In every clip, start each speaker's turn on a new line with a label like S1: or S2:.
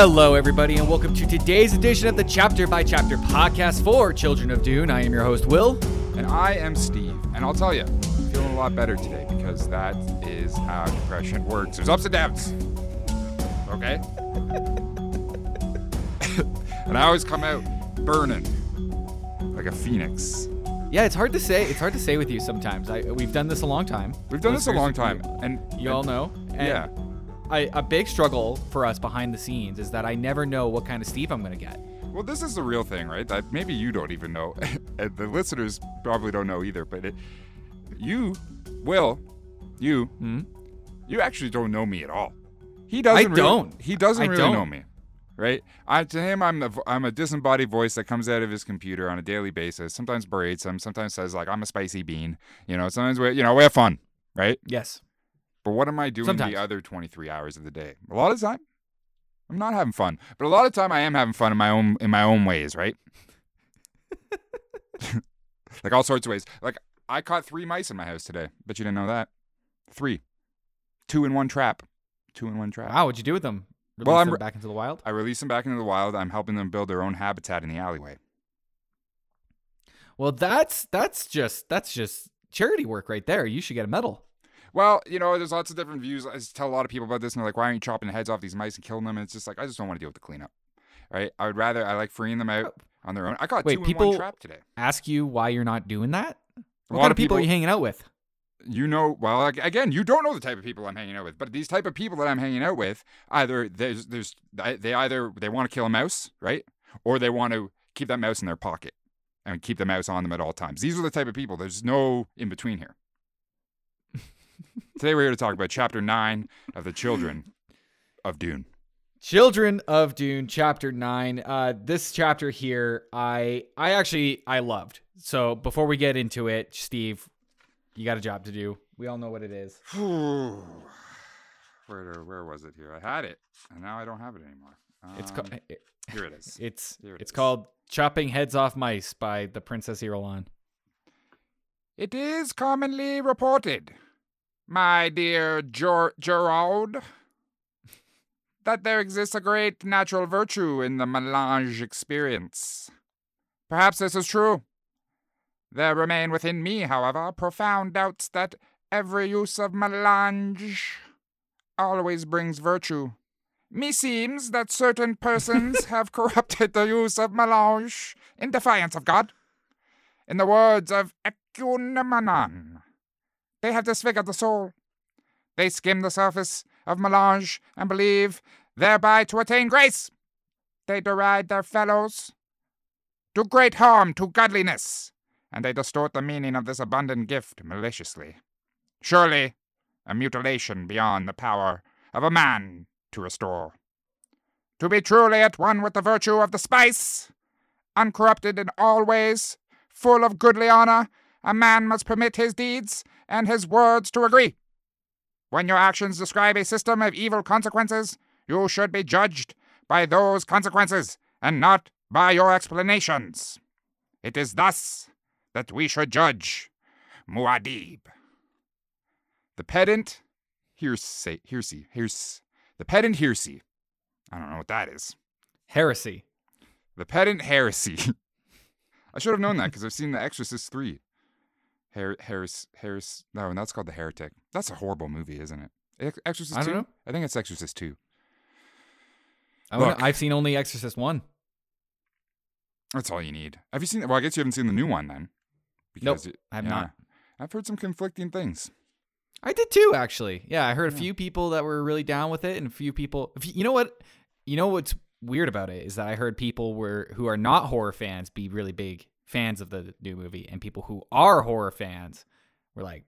S1: Hello, everybody, and welcome to today's edition of the Chapter by Chapter podcast for Children of Dune. I am your host, Will.
S2: And I am Steve. And I'll tell you, I'm feeling a lot better today because that is how depression works. There's ups and downs. Okay? and I always come out burning like a phoenix.
S1: Yeah, it's hard to say. It's hard to say with you sometimes. I, we've done this a long time.
S2: We've done this a long time. And
S1: You all know. And
S2: Yeah.
S1: I, a big struggle for us behind the scenes is that I never know what kind of Steve I'm going to get.
S2: Well, this is the real thing, right? That maybe you don't even know, and the listeners probably don't know either. But it, you, Will, you,
S1: Hmm?
S2: you actually don't know me at all. He doesn't. really-
S1: don't.
S2: He doesn't
S1: I
S2: really
S1: don't.
S2: know me, right? I to him, I'm a, I'm a disembodied voice that comes out of his computer on a daily basis. Sometimes berates him. Sometimes says like I'm a spicy bean. You know. Sometimes we, you know, we have fun, right?
S1: Yes.
S2: But what am I doing
S1: Sometimes.
S2: the other 23 hours of the day? A lot of time, I'm not having fun. But a lot of time, I am having fun in my own in my own ways, right? like all sorts of ways. Like I caught three mice in my house today. Bet you didn't know that. Three, two in one trap. Two in one trap.
S1: Wow, what'd you do with them? Release
S2: Well, I'm
S1: them
S2: re-
S1: back into the wild?
S2: I release them back into the wild. I'm helping them build their own habitat in the alleyway.
S1: Well, that's that's just that's just charity work right there. You should get a medal.
S2: Well, you know, there's lots of different views. I just tell a lot of people about this, and they're like, "Why aren't you chopping the heads off these mice and killing them?" And it's just like, I just don't want to deal with the cleanup. Right? I would rather I like freeing them out oh. on their own. I caught
S1: Wait,
S2: two in
S1: people-
S2: one trap today.
S1: Ask you why you're not doing that?
S2: A
S1: What
S2: lot
S1: kind
S2: of
S1: of people, are you hanging out with?
S2: you know well again you don't know the type of people i'm hanging out with but these type of people that i'm hanging out with either there's there's they either they want to kill a mouse right or they want to keep that mouse in their pocket and keep the mouse on them at all times these are the type of people there's no in between here today we're here to talk about chapter 9 of the children of dune
S1: Children of Dune, chapter nine. Uh, this chapter here, I I actually I loved. So before we get into it, Steve, you got a job to do. We all know what it is.
S2: where where was it here i had it and now i don't have it anymore
S1: It's
S2: Um,
S1: called
S2: here it is
S1: it's
S2: it
S1: it's
S2: is.
S1: called chopping heads off mice by the Princess Irulan.
S2: It is commonly reported, my dear Ger- Gerald, that there exists a great natural virtue in the melange experience. Perhaps this is true. There remain within me, however, profound doubts that every use of melange always brings virtue. Meseems that certain persons have corrupted the use of melange in defiance of God. In the words of Ecunemanon, they have disfigured the soul. They skim the surface of melange and believe thereby to attain grace. They deride their fellows, do great harm to godliness, and they distort the meaning of this abundant gift maliciously. Surely, a mutilation beyond the power of a man to restore. To be truly at one with the virtue of the spice, uncorrupted in all ways, full of goodly honor, a man must permit his deeds and his words to agree. When your actions describe a system of evil consequences, you should be judged by those consequences and not by your explanations. It is thus that we should judge Muad'Dib. The pedant hearsay, hearsay, hears, the pedant hearsay. I don't know what that is.
S1: Heresy.
S2: The pedant heresy. I should have known that because I've seen The Exorcist 3. Her- Harris, Harris, no, that's called The Heretic. That's a horrible movie, isn't it? Ex- Exorcist
S1: I don't know.
S2: I think it's Exorcist 2.
S1: I
S2: Look,
S1: I've seen only Exorcist one.
S2: That's all you need. Have you seen Well, I guess you haven't seen the new one then.
S1: Nope,
S2: it-
S1: I have not.
S2: I've heard some conflicting things.
S1: I did too, actually. Yeah, I heard a few people that were really down with it, and a few people. you know what? You know what's weird about it is that I heard people were who are not horror fans be really big fans of the new movie, and people who are horror fans were like,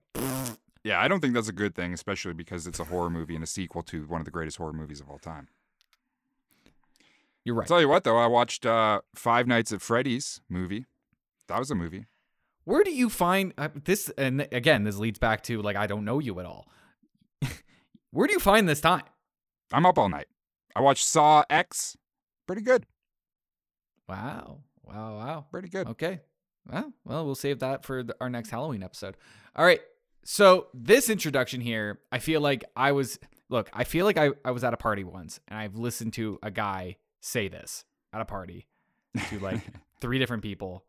S2: Yeah, I don't think that's a good thing, especially because it's a horror movie and a sequel to one of the greatest horror movies of all time.
S1: "You're
S2: I'll
S1: right."
S2: tell you what, though, I watched uh, Five Nights at Freddy's movie. That was a movie.
S1: Where do you find uh, this? And again, this leads back to like I don't know you at all. Where do you find this time?
S2: I'm up all night. I watched Saw X. Pretty good.
S1: Wow, wow, wow.
S2: Pretty good.
S1: Okay. Well, well, we'll save that for the, our next mm-hmm. Halloween episode. All right. So this introduction here, I feel like I was look, I feel like I, I was at a party once and I've listened to a guy say this at a party to like three different people.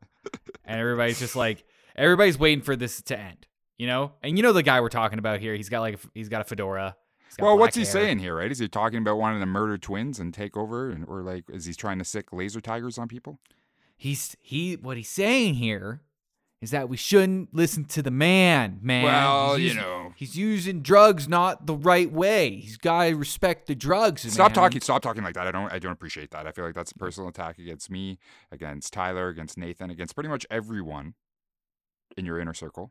S1: And everybody's just like, everybody's waiting for this to end, you know? And you know the guy we're talking about here, he's got like, he's got a fedora.
S2: Well, what's he
S1: hair.
S2: saying here, right? Is he talking about wanting to murder twins and take over, and, or like, is he trying to sick laser tigers on people?
S1: He's, he, what he's saying here is that we shouldn't listen to the man, man.
S2: Well,
S1: He's
S2: you know.
S1: He's using drugs not the right way. He's got to respect the drugs.
S2: Stop
S1: man.
S2: talking. Stop talking like that. I don't. I don't appreciate that. I feel like that's a personal attack against me, against Tyler, against Nathan, against pretty much everyone in your inner circle.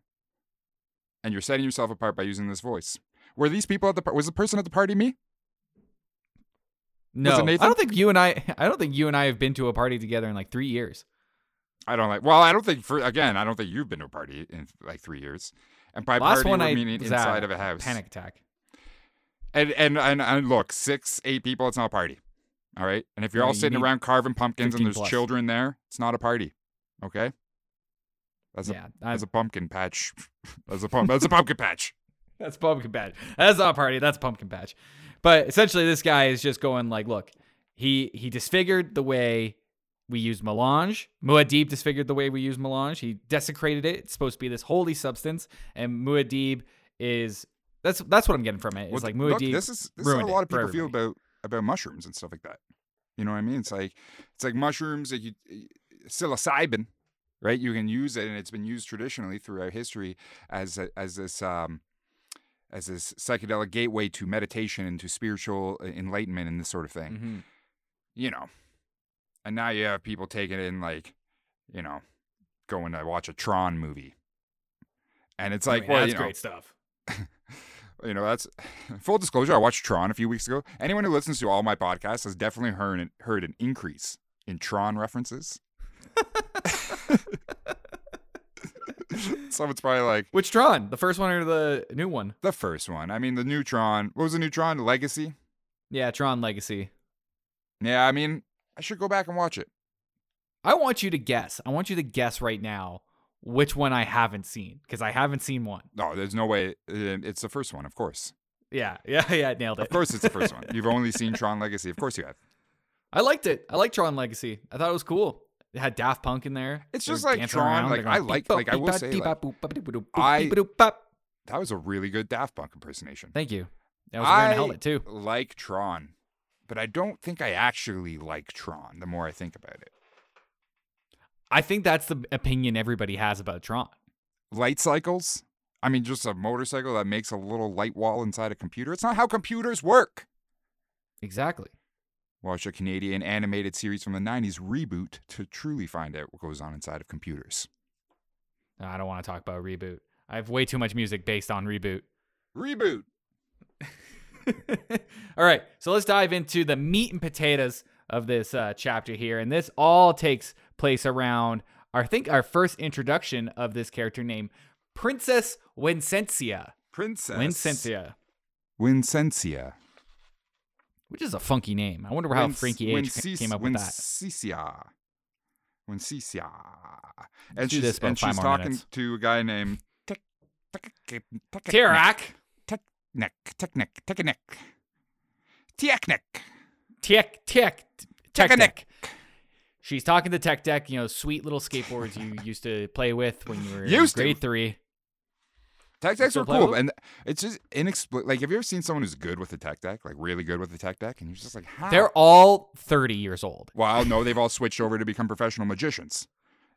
S2: And you're setting yourself apart by using this voice. Were these people at the? Was the person at the party me?
S1: No, I don't think you and I. I don't think you and I have been to a party together in like three years.
S2: I don't like. Well, I don't think for again. I don't think you've been to a party in like three years. And by
S1: Last
S2: party,
S1: one
S2: we're
S1: I
S2: meaning
S1: was
S2: inside of a house.
S1: Panic attack.
S2: And, and and and look, six, eight people. It's not a party. All right. And if you're all sitting
S1: need
S2: around carving pumpkins and there's
S1: plus.
S2: children there, it's not a party. Okay. That's a
S1: yeah, I,
S2: That's a pumpkin patch. That's a pump. That's a pumpkin patch.
S1: that's pumpkin patch. That's not a party. That's pumpkin patch. But essentially, this guy is just going like, look, he he disfigured the way we use melange. Muad'Dib disfigured the way we use melange. He desecrated it. It's supposed to be this holy substance, and Muad'Dib is that's that's what I'm getting from it. It's
S2: Well,
S1: like
S2: look,
S1: Muad'Dib.
S2: this is this is how a lot of people feel about about mushrooms and stuff like that. You know what I mean? It's like it's like mushrooms. Like you, psilocybin, right? You can use it, and it's been used traditionally throughout history as a, as this um as this psychedelic gateway to meditation and to spiritual uh, enlightenment and this sort of thing.
S1: Mhm.
S2: You know, and now you have people taking it in like, you know, going to watch a Tron movie, and it's
S1: I
S2: like,
S1: mean,
S2: well,
S1: that's
S2: you know,
S1: great stuff.
S2: you know, that's full disclosure. I watched Tron a few weeks ago. Anyone who listens to all my podcasts has definitely heard an, heard an increase in Tron references. so it's probably like
S1: Which Tron? The first one or the new one?
S2: the first one. I mean, the new Tron. What was the new Tron? Legacy.
S1: Yeah, Tron Legacy.
S2: Yeah, I mean, I should go back and watch it.
S1: I want you to guess. I want you to guess right now which one I haven't seen because I haven't seen one.
S2: No, there's no way. uh, It's the first one, of course.
S1: Yeah, yeah, yeah, nailed it.
S2: Of course, it's the first one. You've only seen Tron Legacy. Of course, you have.
S1: I liked it. I like Tron Legacy. I thought it was cool. It had Daft Punk in there.
S2: It's just like Tron, like, I like- like, I will say, I- That was a really good Daft Punk impersonation.
S1: Thank you. That was wearing a
S2: I
S1: helmet too.
S2: like Tron, but I don't think I actually like Tron. The more I think about it,
S1: I think that's the opinion everybody has about Tron.
S2: light cycles. I mean, just a motorcycle that makes a little light wall inside a computer. It's not how computers work.
S1: Exactly.
S2: Watch a Canadian animated series from the '90s reboot to truly find out what goes on inside of computers.
S1: No, I don't want to talk about reboot. I have way too much music based on reboot.
S2: Reboot.
S1: all right, so let's dive into the meat and potatoes of this uh, chapter here, and this all takes place around, I think, our first introduction of this character named Princess Wincentia.
S2: Princess.
S1: Wincentia,
S2: Wincencia.
S1: Which is a funky name. I wonder how
S2: Winc-
S1: Frankie H came up with that.
S2: Wensicia. Wensicia. And
S1: Let's
S2: she's, and she's talking
S1: minutes.
S2: to a guy named Tek- Tek- Tek- Tek-
S1: Tirak,
S2: Neck, Technic, Technic, Technic.
S1: Tiek, Tiek, Tech
S2: Technic.
S1: She's talking to Tech Deck, you know, sweet little skateboards you used to play with when you were
S2: Used
S1: in grade three.
S2: Tech decks are cool, and it's just inexplicable. Like, have you ever seen someone who's good with a tech deck, like really good with a tech deck, and you're just like, how?
S1: They're all 30 years old.
S2: well, no, they've all switched over to become professional magicians.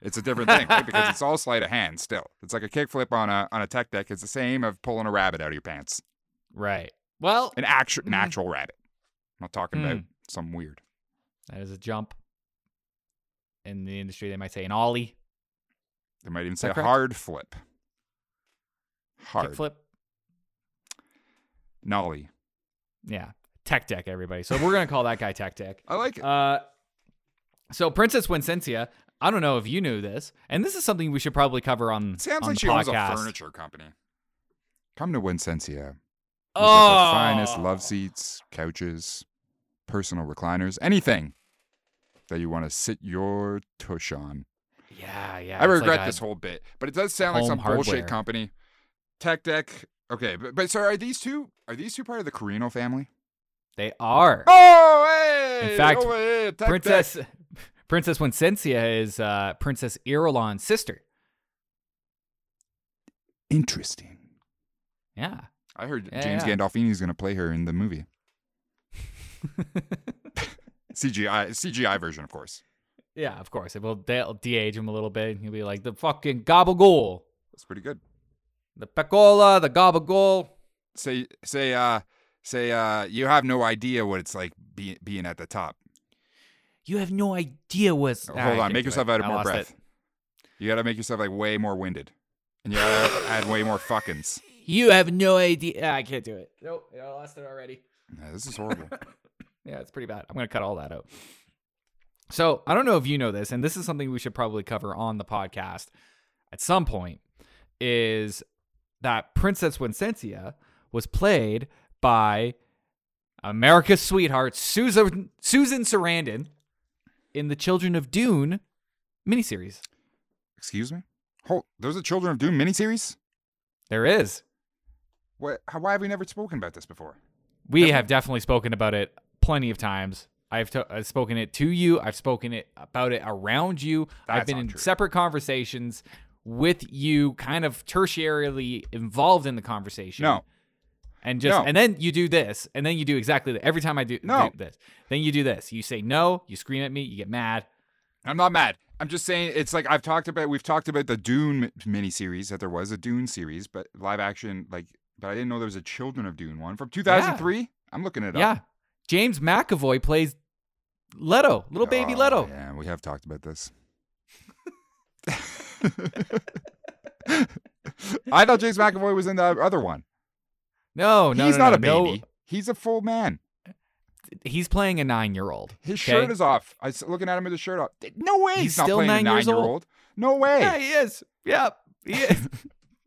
S2: It's a different thing, right? Because it's all sleight of hand still. It's like a kickflip on a on a tech deck. It's the same of pulling a rabbit out of your pants.
S1: Right. Well,
S2: An actual
S1: Mm.
S2: an actual rabbit. I'm not talking about
S1: Mm.
S2: some weird.
S1: that is a jump. In the industry, they might say an ollie,
S2: They might even say a
S1: correct?
S2: hard flip. Hard.
S1: kickflip.
S2: Nolly.
S1: Yeah. Tech Deck, everybody. So we're going to call that guy Tech Deck.
S2: I like it.
S1: Uh, so Princess Wincentia, I don't know if you knew this, and this is something we should probably cover on,
S2: Sounds
S1: on
S2: like
S1: the
S2: she owns a furniture company. Come to Wincencia. We
S1: Oh,
S2: the finest love seats, couches, personal recliners, anything that you want to sit your tush on.
S1: Yeah, yeah.
S2: I regret
S1: like
S2: this whole bit, but it does sound like some
S1: home
S2: bullshit company. Tech Deck Okay, but, but so are these two? Are these two part of the Corrino family?
S1: They are.
S2: Oh, hey!
S1: In fact,
S2: oh, hey, tech,
S1: Princess
S2: tech.
S1: Princess Wincencia is uh, Princess Irulan's sister.
S2: Interesting.
S1: Yeah.
S2: I heard
S1: Yeah,
S2: James
S1: yeah.
S2: Gandolfini is going to play her in the movie. CGI CGI version, of course.
S1: yeah, of course. It will they'll de-age him a little bit. He'll be like the fucking gabagool,
S2: That's pretty good.
S1: The pecola, the gabagool.
S2: Say say uh say uh you have no idea what it's like be, being at the top.
S1: You have no idea what's.
S2: Oh,
S1: Ah,
S2: hold on, make yourself out of
S1: I
S2: more breath.
S1: it.
S2: You got to make yourself like way more winded. And you got to add way more fuckings.
S1: You have no idea. Ah, I can't do it. Nope, I lost it already.
S2: Yeah, this is horrible.
S1: Yeah, it's pretty bad. I'm gonna cut all that out. So I don't know if you know this, and this is something we should probably cover on the podcast at some point. Is that Princess Wincencia was played by America's sweetheart Susan Susan Sarandon in the Children of Dune miniseries.
S2: Excuse me? Hold, there's a Children of Doom miniseries?
S1: There is.
S2: What how, why have we never spoken about this before?
S1: We have definitely spoken about it plenty of times. I've, t- I've spoken it to you. I've spoken it about it around you. I've been in
S2: true.
S1: separate conversations with you, kind of tertiarily involved in the conversation.
S2: No.
S1: And just
S2: No.
S1: and then you do this, and then you do exactly that. Every time I do,
S2: No.
S1: do this, then you do this. You say no. You scream at me. You get mad.
S2: I'm not mad. I'm just saying it's like I've talked about we've talked about the Dune mi- miniseries that there was a Dune series, but live action like but I didn't know there was a Children of Dune one from 2003. I'm looking it up.
S1: Yeah. James McAvoy plays Leto, little baby
S2: Oh,
S1: Leto.
S2: Yeah, we have talked about this. I thought James McAvoy was in the other one.
S1: No, no,
S2: He's
S1: no,
S2: not
S1: no,
S2: a baby. He's a full man.
S1: He's playing a nine-year-old.
S2: His
S1: okay?
S2: shirt is off. I was looking at him with his shirt off. No way. He's,
S1: He's
S2: not
S1: still
S2: playing
S1: nine
S2: a
S1: years old?
S2: No way.
S1: Yeah, he is. Yeah, he is.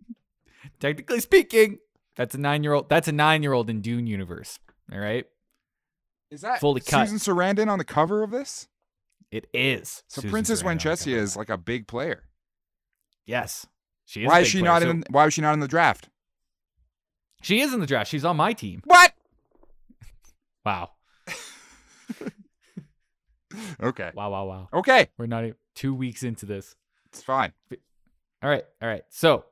S1: Technically speaking, that's a nine-year-old. That's a nine-year-old in Dune universe. All right,
S2: Is that
S1: Fully cut.
S2: Susan Sarandon on the cover of this?
S1: it is.
S2: So
S1: Susan
S2: Princess
S1: Sarandon on the
S2: Winchester
S1: cover.
S2: is like a big player.
S1: Yes, she is.
S2: Why is she
S1: player.
S2: not
S1: So-
S2: in? Why was she not in the draft?
S1: She is in the draft. She's on my team.
S2: What?
S1: Wow,
S2: Okay.
S1: wow, wow, wow.
S2: Okay.
S1: We're not even two weeks into this.
S2: It's fine.
S1: All right, all right. So,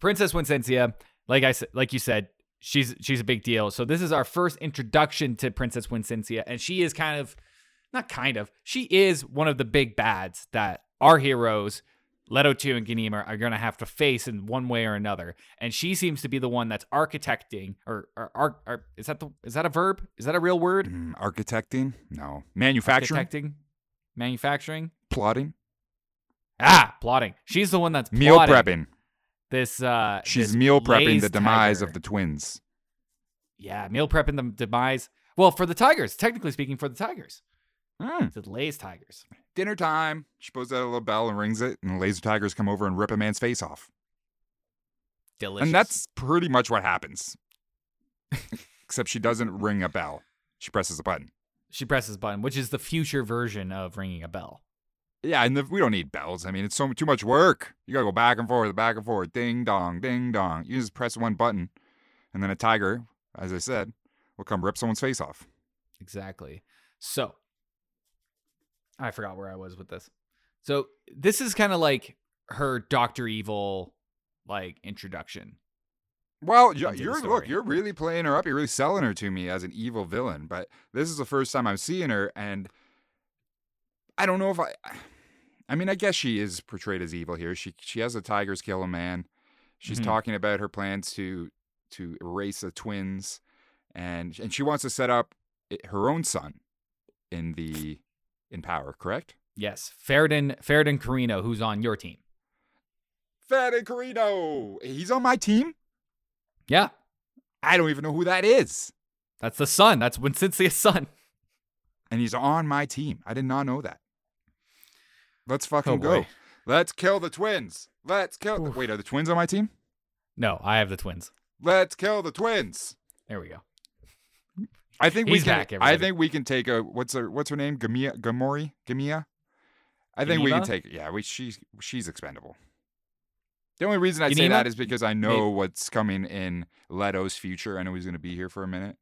S1: Princess Wincencia, like I said, like you said, she's she's a big deal. So this is our first introduction to Princess Wincencia, and she is kind of, not kind of, she is one of the big bads that our heroes, Leto Two and Ganima, are going to have to face in one way or another. And she seems to be the one that's architecting, or or, or, or is that the is that a verb? Is that a real word?
S2: Mm, architecting? No. Manufacturing?
S1: Architecting, manufacturing.
S2: Plotting?
S1: Ah, plotting. She's the one that's
S2: Meal
S1: plotting
S2: prepping.
S1: This uh,
S2: She's
S1: this
S2: meal prepping the demise
S1: tiger.
S2: of the twins.
S1: Yeah, meal prepping the demise. Well, for the Tigers, technically speaking, for the Tigers,
S2: Mm.
S1: it's the Laza Tigers.
S2: Dinner time. She pulls out a little bell and rings it, and the laser tigers come over and rip a man's face off.
S1: Delicious.
S2: And that's pretty much what happens. Except she doesn't ring a bell. She presses a button.
S1: she presses a button, which is the future version of ringing a bell.
S2: Yeah, and the, we don't need bells. I mean, it's so too much work. You gotta go back and forth, back and forth, ding dong, ding dong. You just press one button, and then a tiger, as I said, will come rip someone's face off.
S1: Exactly. So, I forgot where I was with this. So this is kind of like her Doctor Evil, like introduction.
S2: Well, you-
S1: Into the
S2: you're look, you're really playing her up. You're really selling her to me as an evil villain. But this is the first time I'm seeing her, and I don't know if I. I mean, I guess she is portrayed as evil here. She she has the tigers kill a man. She's
S1: Mhm.
S2: talking about her plans to to erase the twins, and and she wants to set up her own son in the in power. Correct?
S1: Yes, Ferdinand Ferdinand Corrino, who's on your team.
S2: Fede Corrino. He's on my team.
S1: Yeah,
S2: I don't even know who that is,
S1: that's the son. That's Wincencia's son.
S2: and he's on my team. I did not know that. Let's oh, fucking
S1: Oh,
S2: go. Let's kill the twins. Let's kill. The- Wait, are the twins on my team?
S1: No, I have the twins.
S2: Let's kill the twins.
S1: There we go.
S2: I think
S1: He's
S2: we can.
S1: back,
S2: I think we can take a what's her what's her name? Gamia Gamori Gamia. I think we can take. Yeah, we she's she's expendable. The only reason I say that is because I know what's coming in Leto's future. I know he's going to be here for a minute,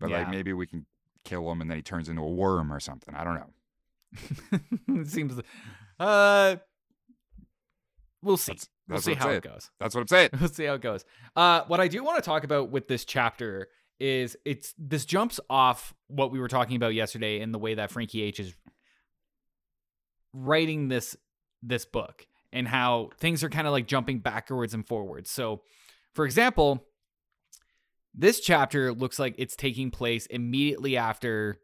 S2: but like maybe we can kill him and then he turns into a worm or something. I don't know.
S1: it seems. Uh, we'll see.
S2: That's,
S1: we'll see how
S2: saying.
S1: it goes.
S2: That's what I'm saying.
S1: We'll see how it goes. Uh, what I do want to talk about with this chapter is it's this jumps off what we were talking about yesterday in the way that Frankie H is writing this this book and how things are kind of like jumping backwards and forwards. So, for example, this chapter looks like it's taking place immediately after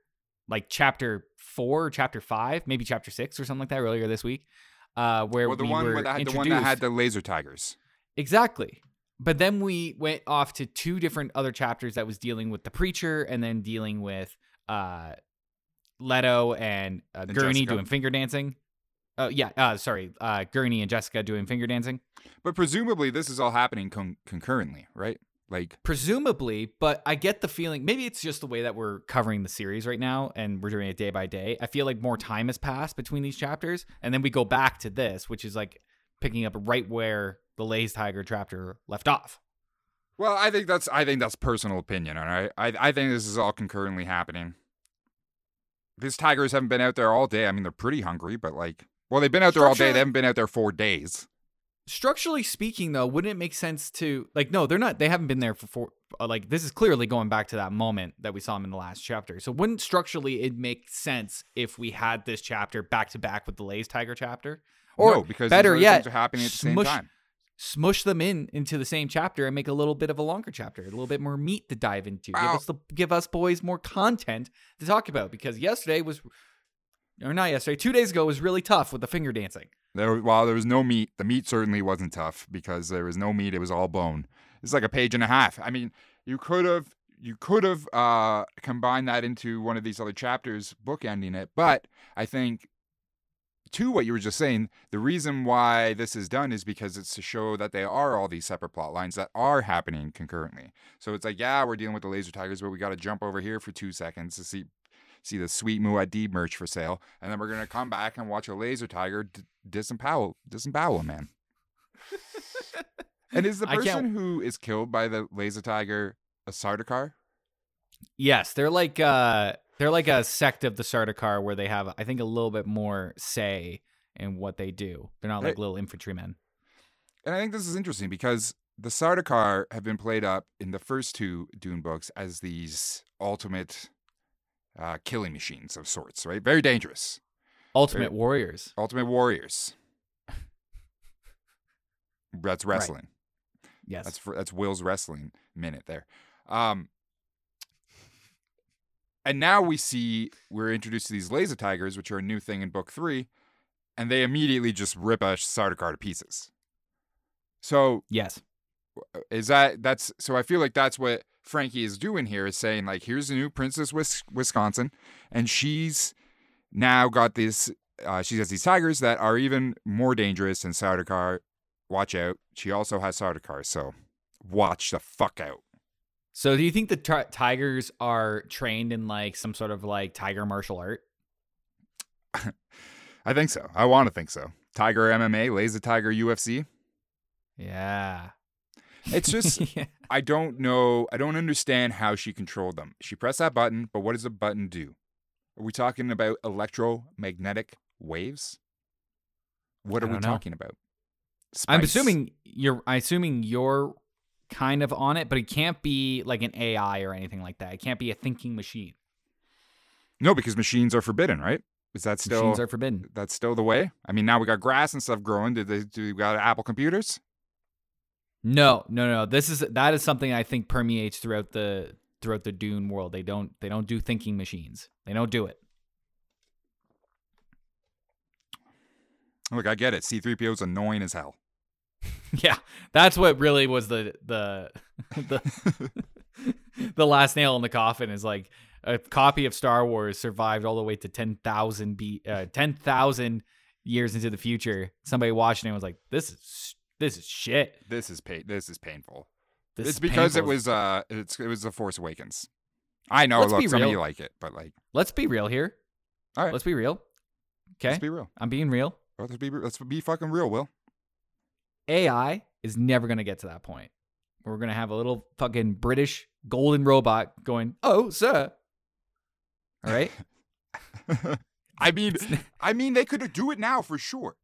S1: like chapter 4 chapter 5, maybe chapter 6 or something like that earlier this week. Uh, where
S2: Well, the
S1: we
S2: one
S1: were
S2: with the one that had the laser tigers.
S1: Exactly. But then we went off to two different other chapters that was dealing with the preacher and then dealing with uh Leto and, uh,
S2: And
S1: Gurney
S2: Jessica.
S1: doing finger dancing. Uh, yeah, uh, sorry, uh, Gurney and Jessica doing finger dancing.
S2: But presumably this is all happening con- concurrently, right? Like
S1: Presumably, but I get the feeling maybe it's just the way that we're covering the series right now and we're doing it day by day. I feel like more time has passed between these chapters, and then we go back to this, which is like picking up right where the Laza Tiger chapter left off.
S2: Well, I think that's I think that's personal opinion, all right. I I think this is all concurrently happening. These tigers haven't been out there all day. I mean, they're pretty hungry, but like, well, they've been out there all day. They haven't been out there four days.
S1: structurally speaking though wouldn't it make sense to like no they're not they haven't been there for four uh, like this is clearly going back to that moment that we saw them in the last chapter so wouldn't structurally it make sense if we had this chapter back to back with the Laza tiger chapter or
S2: no, because
S1: better yet
S2: things are happening at the same
S1: smush-
S2: time.
S1: Smush them in into the same chapter and make a little bit of a longer chapter a little bit more meat to dive into give us the give us boys more content to talk about because yesterday was or not yesterday two days ago was really tough with the finger dancing
S2: There, while there was no meat, the meat certainly wasn't tough because there was no meat. It was all bone. It's like a page and a half. I mean, you could have you could have uh, combined that into one of these other chapters, bookending it. But I think to what you were just saying, the reason why this is done is because it's to show that they are all these separate plot lines that are happening concurrently. So it's like, yeah, we're dealing with the laser tigers, but we got to jump over here for two seconds to see see the sweet Muad'Dib merch for sale, and then we're gonna come back and watch a laser tiger d- disembowel disembowel man. and is the person who is killed by the laser tiger a Sardaukar?
S1: Yes, they're like uh they're like a sect of the Sardaukar where they have I think a little bit more say in what they do. They're not like
S2: Right.
S1: little infantrymen.
S2: And I think this is interesting because the Sardaukar have been played up in the first two Dune books as these ultimate uh, killing machines of sorts, right? Very dangerous.
S1: Ultimate
S2: Very-
S1: warriors.
S2: Ultimate warriors. That's wrestling.
S1: Yes.
S2: That's that's Will's wrestling minute there. Um, and now we see we're introduced to these laser tigers, which are a new thing in book three, and they immediately just rip a Sardaukar to pieces. So
S1: yes.
S2: is that that's so I feel like that's what Frankie is doing here is saying like here's a new princess Wis- Wisconsin and she's now got this uh, she has these tigers that are even more dangerous than Sardaukar. Watch out. She also has Sardaukar, so watch the fuck out.
S1: So do you think the ti- tigers are trained in like some sort of like tiger martial art?
S2: I think so. I want to think so. Tiger MMA, Laser Tiger UFC.
S1: Yeah.
S2: It's just
S1: Yeah.
S2: I don't know. I don't understand how she controlled them. She pressed that button, but what does the button do? Are we talking about electromagnetic waves? What are we
S1: know.
S2: talking about?
S1: I'm assuming you're I'm assuming you're kind of on it, but it can't be like an AI or anything like that. It can't be a thinking machine.
S2: no, because machines are forbidden, right? Is that still
S1: Machines are forbidden.
S2: that's still the way? I mean, now we got grass and stuff growing. Did they do we got Apple computers?
S1: No, no, no. This is that is something I think permeates throughout the throughout the Dune world. They don't they don't do thinking machines. They don't do it.
S2: Look, I get it. C-3PO is annoying as hell.
S1: yeah, that's what really was the the the the last nail in the coffin is like a copy of Star Wars survived all the way to 10,000 B uh, 10,000 years into the future. Somebody watching it was like this is this is shit.
S2: This is pain. This is painful.
S1: This
S2: it's
S1: is
S2: because
S1: painful.
S2: it was uh, it's it was the Force Awakens. I know.
S1: Let's
S2: look, some of you like it, but like,
S1: Let's be real here.
S2: All right.
S1: Let's be real. Okay?
S2: let's be real.
S1: I'm being real.
S2: Let's be let's be fucking real, Will.
S1: AI is never going to get to that point. We're going to have a little fucking British golden robot going, "Oh, sir." All right?
S2: I mean, I mean, they could do it now for sure.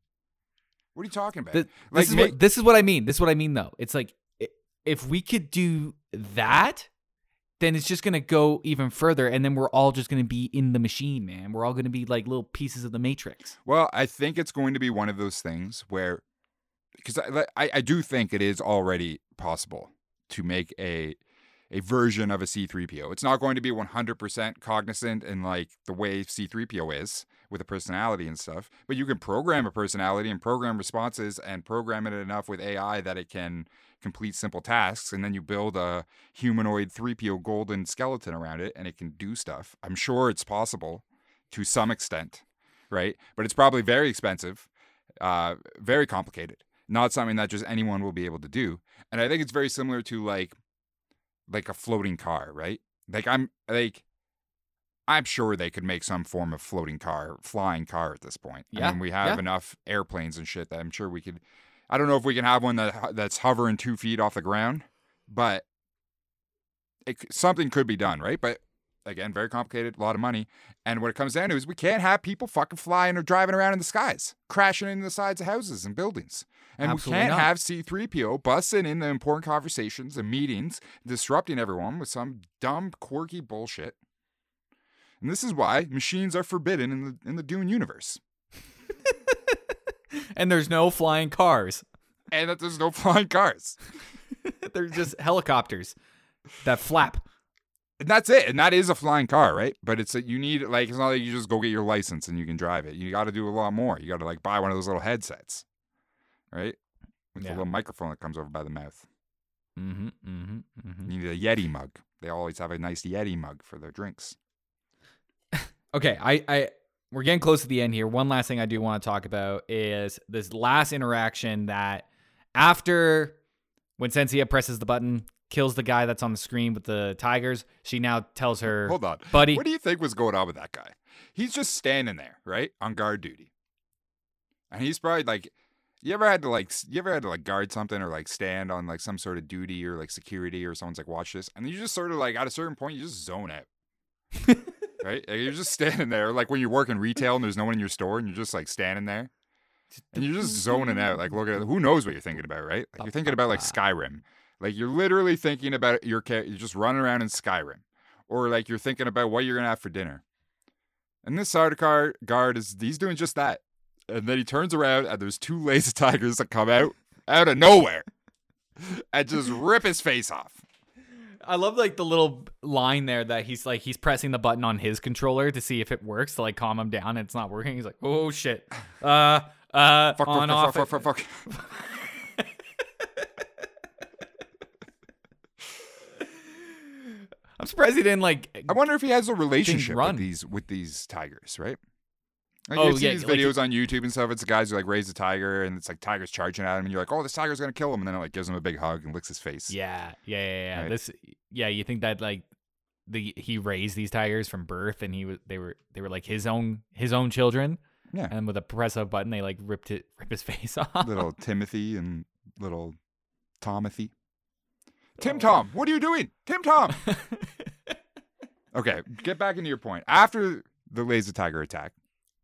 S2: What are you talking about?
S1: Th-
S2: like,
S1: this, is what, this is what I mean. This is what I mean, though. It's like if we could do that, then it's just gonna go even further, and then we're all just gonna be in the machine, man. We're all gonna be like little pieces of the matrix.
S2: Well, I think it's going to be one of those things where, because I, I, I do think it is already possible to make a a version of a C3PO. It's not going to be 100% cognizant in like the way C3PO is with a personality and stuff, but you can program a personality and program responses and program it enough with AI that it can complete simple tasks and then you build a humanoid 3PO golden skeleton around it and it can do stuff. I'm sure it's possible to some extent right? But it's probably very expensive, uh, very complicated, not something that just anyone will be able to do. And I think it's very similar to like, like a floating car, right? Like I'm like, I'm sure they could make some form of floating car, flying car at this point. I
S1: Yeah,
S2: mean, we have
S1: yeah.
S2: enough airplanes and shit that I'm sure we could. I don't know if we can have one that that's hovering two feet off the ground, but it, something could be done, right? But again, very complicated, a lot of money. And what it comes down to is we can't have people fucking flying or driving around in the skies, crashing into the sides of houses and buildings. And
S1: Absolutely
S2: we can't
S1: not.
S2: have C3PO busting in the important conversations and meetings, disrupting everyone with some dumb, quirky bullshit. And this is why machines are forbidden in the in the Dune universe.
S1: And there's no flying cars.
S2: And that there's no flying cars.
S1: They're just helicopters that flap.
S2: And that's it. And that is a flying car, right? But it's a, you need like it's not like you just go get your license and you can drive it. You got to do a lot more. You got to like buy one of those little headsets, right? With
S1: Yeah.
S2: the little microphone that comes over by the mouth.
S1: Mm-hmm. Mm-hmm. Mm-hmm.
S2: You need a Yeti mug. They always have a nice Yeti mug for their drinks.
S1: Okay, I, I we're getting close to the end here. One last thing I do want to talk about is this last interaction that after when Sensia presses the button, kills the guy that's on the screen with the tigers, she now tells her
S2: Hold on.
S1: buddy.
S2: What do you think was going on with that guy? He's just standing there, right? On guard duty. And he's probably like you ever had to like you ever had to like guard something or like stand on like some sort of duty or like security or someone's like watch this and you just sort of like at a certain point you just zone out. right? Like, you're just standing there like when you work in retail and there's no one in your store and you're just like standing there. And you're just zoning out, like looking at who knows what you're thinking about, right? Like you're thinking about like Skyrim. Like you're literally thinking about your cha- you're just running around in Skyrim. Or like you're thinking about what you're gonna have for dinner. And this Sardaukar guard is he's doing just that. And then he turns around and there's two laser tigers that come out out of nowhere and just rip his face off.
S1: I love like the little line there that he's like he's pressing the button on his controller to see if it works to like calm him down. And it's not working. He's like, oh shit. Uh, uh,
S2: Fuck,
S1: on
S2: fuck,
S1: off.
S2: fuck, fuck, fuck, fuck.
S1: I'm surprised he didn't like.
S2: I wonder if he has a relationship with these with these tigers, right? Like
S1: Oh,
S2: you see
S1: yeah,
S2: these
S1: like
S2: videos on YouTube and stuff. It's the guys who like raise a tiger, and it's like tigers charging at him, and you're like, "Oh, this tiger's gonna kill him," and then it like gives him a big hug and licks his face.
S1: Yeah, yeah, yeah, yeah.
S2: Right.
S1: This, yeah, you think that like the he raised these tigers from birth, and he was they were they were like his own his own children,
S2: Yeah.
S1: and with a press of a button, they like ripped it rip his face off.
S2: little Timothy and little Tomothy. Tim
S1: Oh.
S2: Tom, what are you doing? Tim Tom. okay, get back into your point. After the laser tiger attack,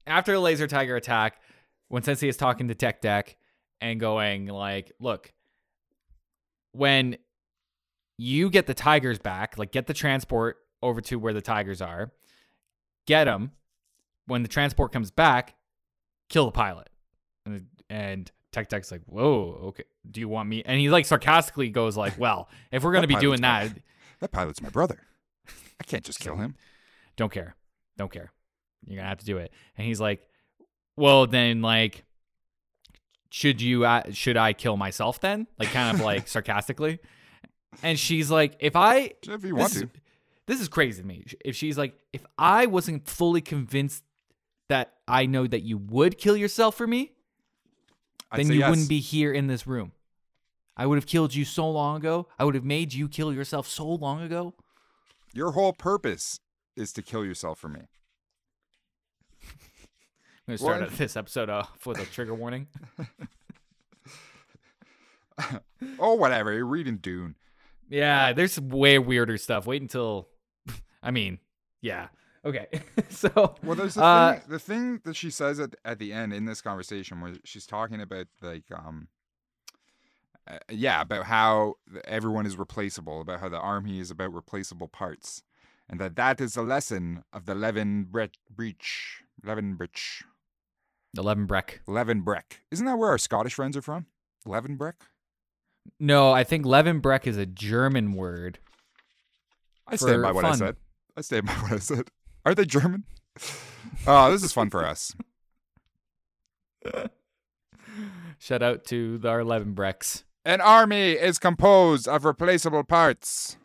S1: After the laser tiger attack, when Sensei is talking to Tech Deck and going like, "Look, when you get the tigers back, like get the transport over to where the tigers are, get them. When the transport comes back, kill the pilot." And, and Tech Deck's like, "Whoa, okay. Do you want me?" And he like sarcastically goes like, "Well, if we're gonna be doing that,
S2: that pilot's my brother. I can't just kill him.
S1: don't care, don't care. You're gonna have to do it." And he's like, "Well, then like." Should you uh, should I kill myself then? Like kind of like sarcastically. And she's like, if I
S2: If you want
S1: this,
S2: to.
S1: this is crazy to me. If she's like, if I wasn't fully convinced that I know that you would kill yourself for me,
S2: I'd
S1: then you
S2: yes.
S1: wouldn't be here in this room. I would have killed you so long ago. I would have made you kill yourself so long ago.
S2: Your whole purpose is to kill yourself for me.
S1: I'm gonna start
S2: What?
S1: this episode off with a trigger warning.
S2: oh, whatever. You're reading Dune.
S1: Yeah, there's way weirder stuff. Wait until, I mean, yeah. Okay, so
S2: Well, there's the,
S1: Uh,
S2: thing, the thing that she says at, at the end in this conversation where she's talking about like um uh, yeah about how everyone is replaceable about how the army is about replaceable parts and that that is the lesson of the Levin Bre- breach Levin breach
S1: the Levenbrech.
S2: Levin Breck isn't that where our Scottish friends are from Levin Breck
S1: No, I think Levenbrech is a German word.
S2: I stand by what I
S1: fun.
S2: said I stand by what I said are they German oh this is fun for us
S1: Shout out to the, our Levenbrechs.
S2: An army is composed of replaceable parts.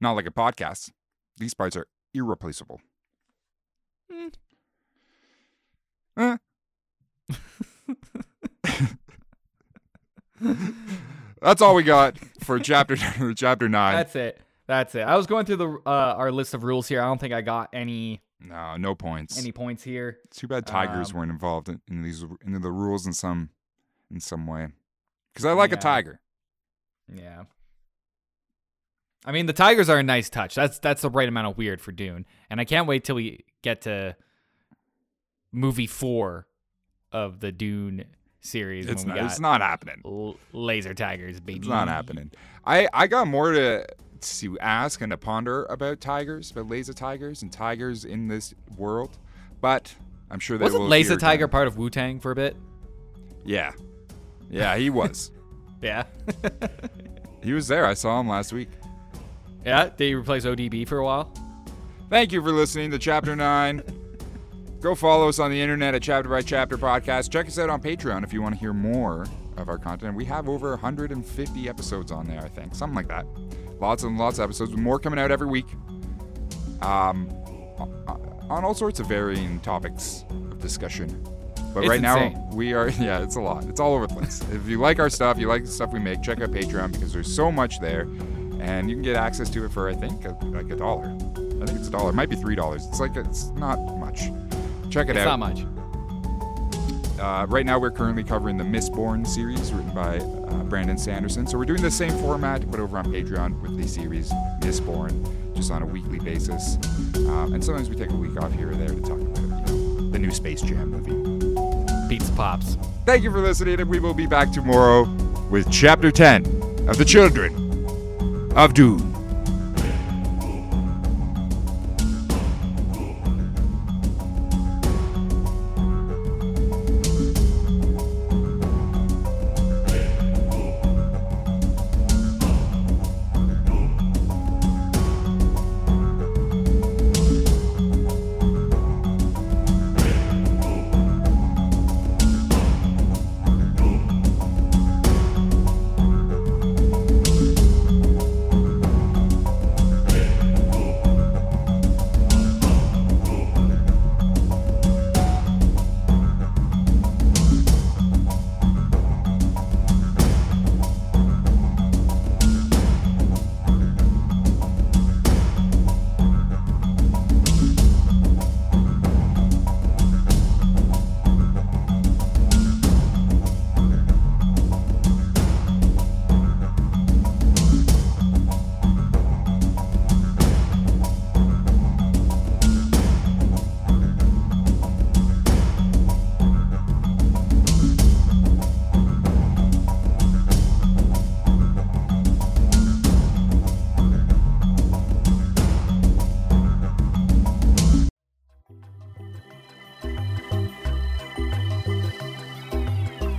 S2: Not like a podcast. These parts are irreplaceable. Eh. That's all we got for chapter chapter nine.
S1: That's it. That's it. I was going through the uh, our list of rules here. I don't think I got any
S2: no, no points.
S1: any points here.
S2: Too bad tigers
S1: um,
S2: weren't involved in, in these in the rules in some in some way. Because I like a tiger.
S1: Yeah. I mean, the tigers are a nice touch. That's that's the right amount of weird for Dune, and I can't wait till we get to movie four of the Dune series.
S2: It's
S1: when
S2: not, it's not happening.
S1: l- laser tigers, baby.
S2: It's not happening. I, I got more to to ask and to ponder about tigers, about laser tigers and tigers in this world, but I'm sure they
S1: Wasn't
S2: will.
S1: Laser Tiger
S2: again.
S1: part of Wu Tang for a bit?
S2: Yeah, yeah, he was.
S1: Yeah.
S2: he was there. I saw him last week.
S1: yeah. Did he replace ODB for a while?
S2: Thank you for listening to Chapter Nine. Go follow us on the internet at Chapter by Chapter Podcast. Check us out on Patreon if you want to hear more of our content. We have over 150 episodes on there, I think, something like that. Lots and lots of episodes, with more coming out every week. Um, on all sorts of varying topics of discussion. But
S1: It's
S2: right
S1: insane.
S2: now, we are, yeah, it's a lot. It's all over the place. if you like our stuff, you like the stuff we make, check out Patreon because there's so much there. And you can get access to it for, I think, a, like a dollar. I think it's a dollar. It might be $3. It's like, it's not much. Check it
S1: It's
S2: out.
S1: not much.
S2: Uh, right now, we're currently covering the Mistborn series written by uh, Brandon Sanderson. So we're doing the same format, but over on Patreon with the series Mistborn, just on a weekly basis. Um, and sometimes we take a week off here or there to talk about you know, the new Space Jam movie.
S1: Pizza Pops.
S2: Thank you for listening, and we will be back tomorrow with Chapter 10 of The Children of Dune.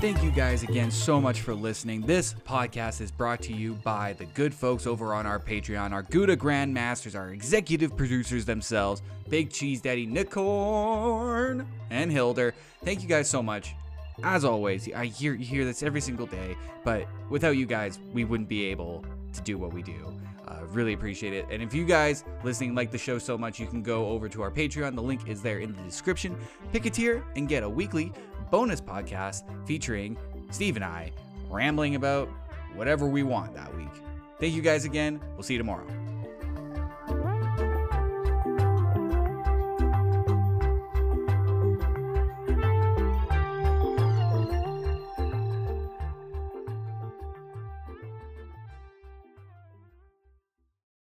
S3: Thank you guys again so much for listening. This podcast is brought to you by the good folks over on our Patreon, our Gouda Grandmasters, our executive producers themselves, Big Cheese Daddy Nicorn and Hilder. Thank you guys so much. As always, I hear you hear this every single day, but without you guys, we wouldn't be able to do what we do. Uh, really appreciate it. And if you guys listening like the show so much, you can go over to our Patreon. The link is there in the description. Pick a tier and get a weekly bonus podcast featuring Steve and I rambling about whatever we want that week. Thank you guys again. We'll see you tomorrow.